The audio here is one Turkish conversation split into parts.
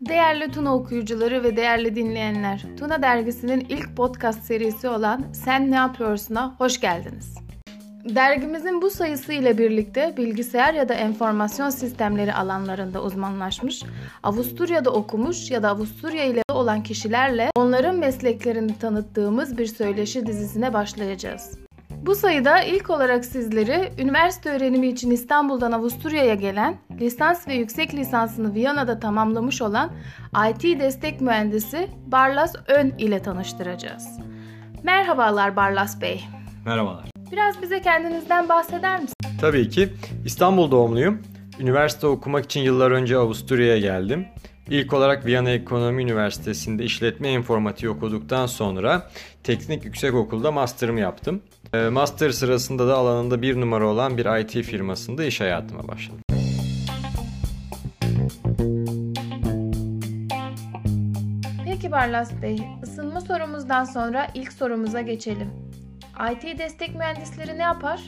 Değerli Tuna okuyucuları ve değerli dinleyenler, Tuna dergisinin ilk podcast serisi olan Sen Ne Yapıyorsun'a hoş geldiniz. Dergimizin bu sayısı ile birlikte bilgisayar ya da enformasyon sistemleri alanlarında uzmanlaşmış, Avusturya'da okumuş ya da Avusturya ile olan kişilerle onların mesleklerini tanıttığımız bir söyleşi dizisine başlayacağız. Bu sayıda ilk olarak sizleri üniversite öğrenimi için İstanbul'dan Avusturya'ya gelen, lisans ve yüksek lisansını Viyana'da tamamlamış olan IT destek mühendisi Barlas Ön ile tanıştıracağız. Merhabalar Barlas Bey. Merhabalar. Biraz bize kendinizden bahseder misiniz? Tabii ki. İstanbul doğumluyum. Üniversite okumak için yıllar önce Avusturya'ya geldim. İlk olarak Viyana Ekonomi Üniversitesi'nde işletme informatiği okuduktan sonra Teknik Yüksekokul'da master'ımı yaptım. Ee, master sırasında da alanında bir numara olan bir IT firmasında iş hayatıma başladım. Peki Barlas Bey, ısınma sorumuzdan sonra ilk sorumuza geçelim. IT destek mühendisleri ne yapar?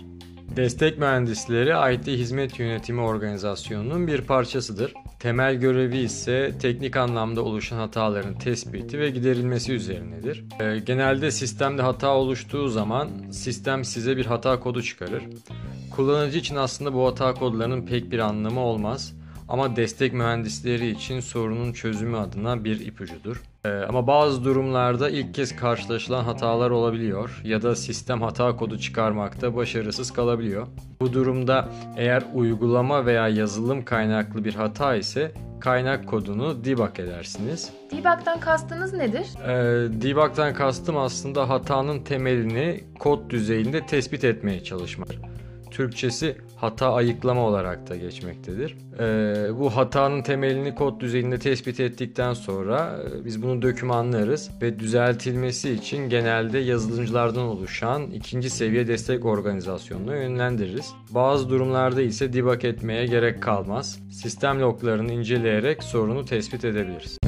Destek mühendisleri IT hizmet yönetimi organizasyonunun bir parçasıdır. Temel görevi ise teknik anlamda oluşan hataların tespiti ve giderilmesi üzerinedir. Ee, genelde sistemde hata oluştuğu zaman sistem size bir hata kodu çıkarır. Kullanıcı için aslında bu hata kodlarının pek bir anlamı olmaz. Ama destek mühendisleri için sorunun çözümü adına bir ipucudur. Ee, ama bazı durumlarda ilk kez karşılaşılan hatalar olabiliyor ya da sistem hata kodu çıkarmakta başarısız kalabiliyor. Bu durumda eğer uygulama veya yazılım kaynaklı bir hata ise kaynak kodunu debug edersiniz. Debug'dan kastınız nedir? Ee, debug'dan kastım aslında hatanın temelini kod düzeyinde tespit etmeye çalışmak. Türkçesi hata ayıklama olarak da geçmektedir. Ee, bu hatanın temelini kod düzeyinde tespit ettikten sonra e, biz bunu dokümanlarız ve düzeltilmesi için genelde yazılımcılardan oluşan ikinci seviye destek organizasyonuna yönlendiririz. Bazı durumlarda ise debug etmeye gerek kalmaz. Sistem loglarını inceleyerek sorunu tespit edebiliriz.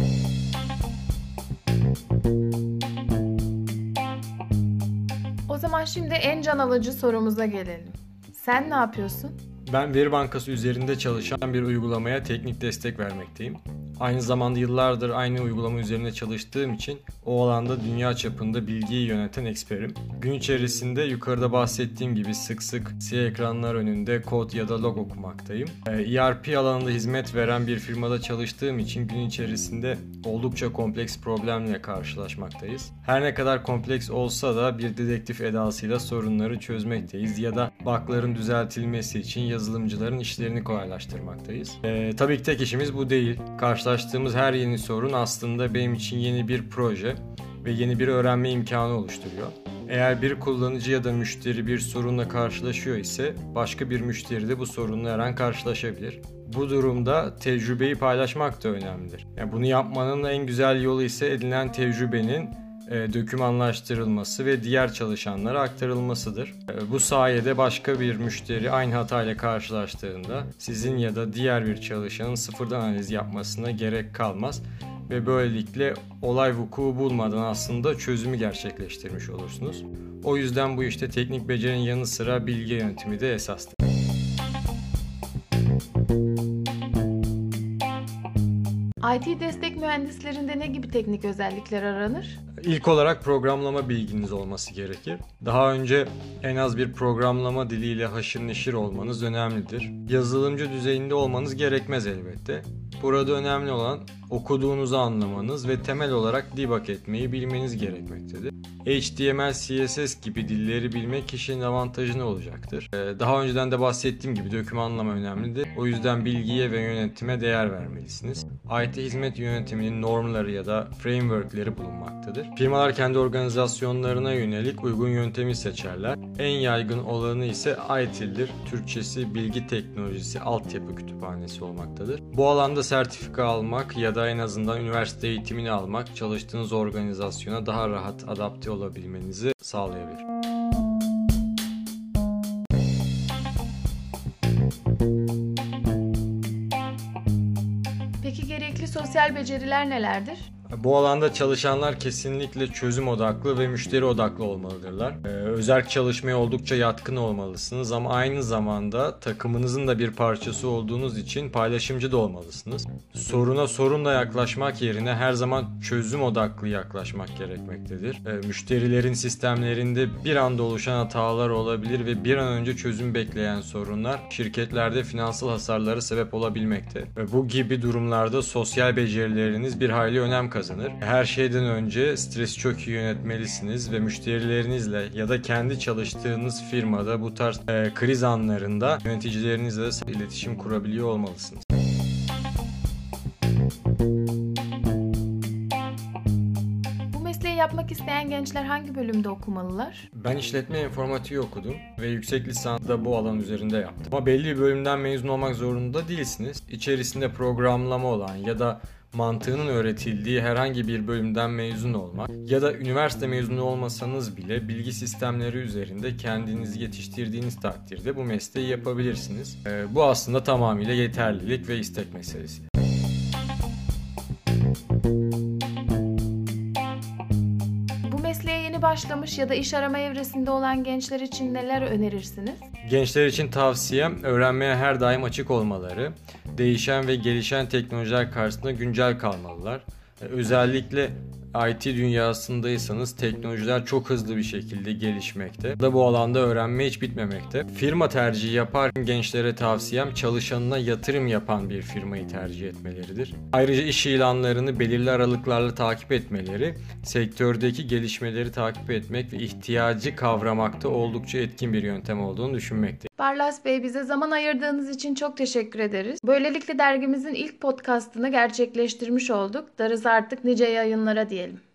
O zaman şimdi en can alıcı sorumuza gelelim. Sen ne yapıyorsun? Ben veri bankası üzerinde çalışan bir uygulamaya teknik destek vermekteyim. Aynı zamanda yıllardır aynı uygulama üzerinde çalıştığım için o alanda dünya çapında bilgiyi yöneten eksperim. Gün içerisinde yukarıda bahsettiğim gibi sık sık siyah ekranlar önünde kod ya da log okumaktayım. ERP ee, alanında hizmet veren bir firmada çalıştığım için gün içerisinde oldukça kompleks problemle karşılaşmaktayız. Her ne kadar kompleks olsa da bir dedektif edasıyla sorunları çözmekteyiz ya da bug'ların düzeltilmesi için yazılımcıların işlerini kolaylaştırmaktayız. Ee, tabii ki tek işimiz bu değil. Karşılaştığımız her yeni sorun aslında benim için yeni bir proje ve yeni bir öğrenme imkanı oluşturuyor. Eğer bir kullanıcı ya da müşteri bir sorunla karşılaşıyor ise başka bir müşteri de bu sorunla her an karşılaşabilir. Bu durumda tecrübeyi paylaşmak da önemlidir. Yani bunu yapmanın en güzel yolu ise edinilen tecrübenin e, dokümanlaştırılması ve diğer çalışanlara aktarılmasıdır. E, bu sayede başka bir müşteri aynı hatayla karşılaştığında sizin ya da diğer bir çalışanın sıfırdan analiz yapmasına gerek kalmaz ve böylelikle olay vuku bulmadan aslında çözümü gerçekleştirmiş olursunuz. O yüzden bu işte teknik becerinin yanı sıra bilgi yönetimi de esastır. IT destek mühendislerinde ne gibi teknik özellikler aranır? İlk olarak programlama bilginiz olması gerekir. Daha önce en az bir programlama diliyle haşır neşir olmanız önemlidir. Yazılımcı düzeyinde olmanız gerekmez elbette. Burada önemli olan okuduğunuzu anlamanız ve temel olarak debug etmeyi bilmeniz gerekmektedir. HTML, CSS gibi dilleri bilmek kişinin avantajını olacaktır. Ee, daha önceden de bahsettiğim gibi dokümanlama önemlidir. O yüzden bilgiye ve yönetime değer vermelisiniz. IT hizmet yönetiminin normları ya da frameworkleri bulunmaktadır. Firmalar kendi organizasyonlarına yönelik uygun yöntemi seçerler. En yaygın olanı ise ITIL'dir. Türkçesi bilgi teknolojisi altyapı kütüphanesi olmaktadır. Bu alanda sertifika almak ya da en azından üniversite eğitimini almak çalıştığınız organizasyona daha rahat adapte olabilmenizi sağlayabilir. Sosyal beceriler nelerdir? Bu alanda çalışanlar kesinlikle çözüm odaklı ve müşteri odaklı olmalıdırlar. Ee, Özerk çalışmaya oldukça yatkın olmalısınız ama aynı zamanda takımınızın da bir parçası olduğunuz için paylaşımcı da olmalısınız. Soruna sorunla yaklaşmak yerine her zaman çözüm odaklı yaklaşmak gerekmektedir. E, müşterilerin sistemlerinde bir anda oluşan hatalar olabilir ve bir an önce çözüm bekleyen sorunlar şirketlerde finansal hasarlara sebep olabilmekte. Ve bu gibi durumlarda sosyal becerileriniz bir hayli önem kazanır. Her şeyden önce stresi çok iyi yönetmelisiniz ve müşterilerinizle ya da kendi çalıştığınız firmada bu tarz e, kriz anlarında yöneticilerinizle iletişim kurabiliyor olmalısınız. Yapmak isteyen gençler hangi bölümde okumalılar? Ben işletme informatiği okudum ve yüksek lisans da bu alan üzerinde yaptım. Ama belli bir bölümden mezun olmak zorunda değilsiniz. İçerisinde programlama olan ya da mantığının öğretildiği herhangi bir bölümden mezun olmak ya da üniversite mezunu olmasanız bile bilgi sistemleri üzerinde kendinizi yetiştirdiğiniz takdirde bu mesleği yapabilirsiniz. Ee, bu aslında tamamıyla yeterlilik ve istek meselesi. Başlamış ya da iş arama evresinde olan gençler için neler önerirsiniz? Gençler için tavsiyem öğrenmeye her daim açık olmaları, değişen ve gelişen teknolojiler karşısında güncel kalmalılar. Ee, Özellikle IT dünyasındaysanız teknolojiler çok hızlı bir şekilde gelişmekte. Da bu alanda öğrenme hiç bitmemekte. Firma tercihi yaparken gençlere tavsiyem çalışanına yatırım yapan bir firmayı tercih etmeleridir. Ayrıca iş ilanlarını belirli aralıklarla takip etmeleri, sektördeki gelişmeleri takip etmek ve ihtiyacı kavramakta oldukça etkin bir yöntem olduğunu düşünmekte. Barlas Bey bize zaman ayırdığınız için çok teşekkür ederiz. Böylelikle dergimizin ilk podcastını gerçekleştirmiş olduk. Darısı artık nice yayınlara diyelim.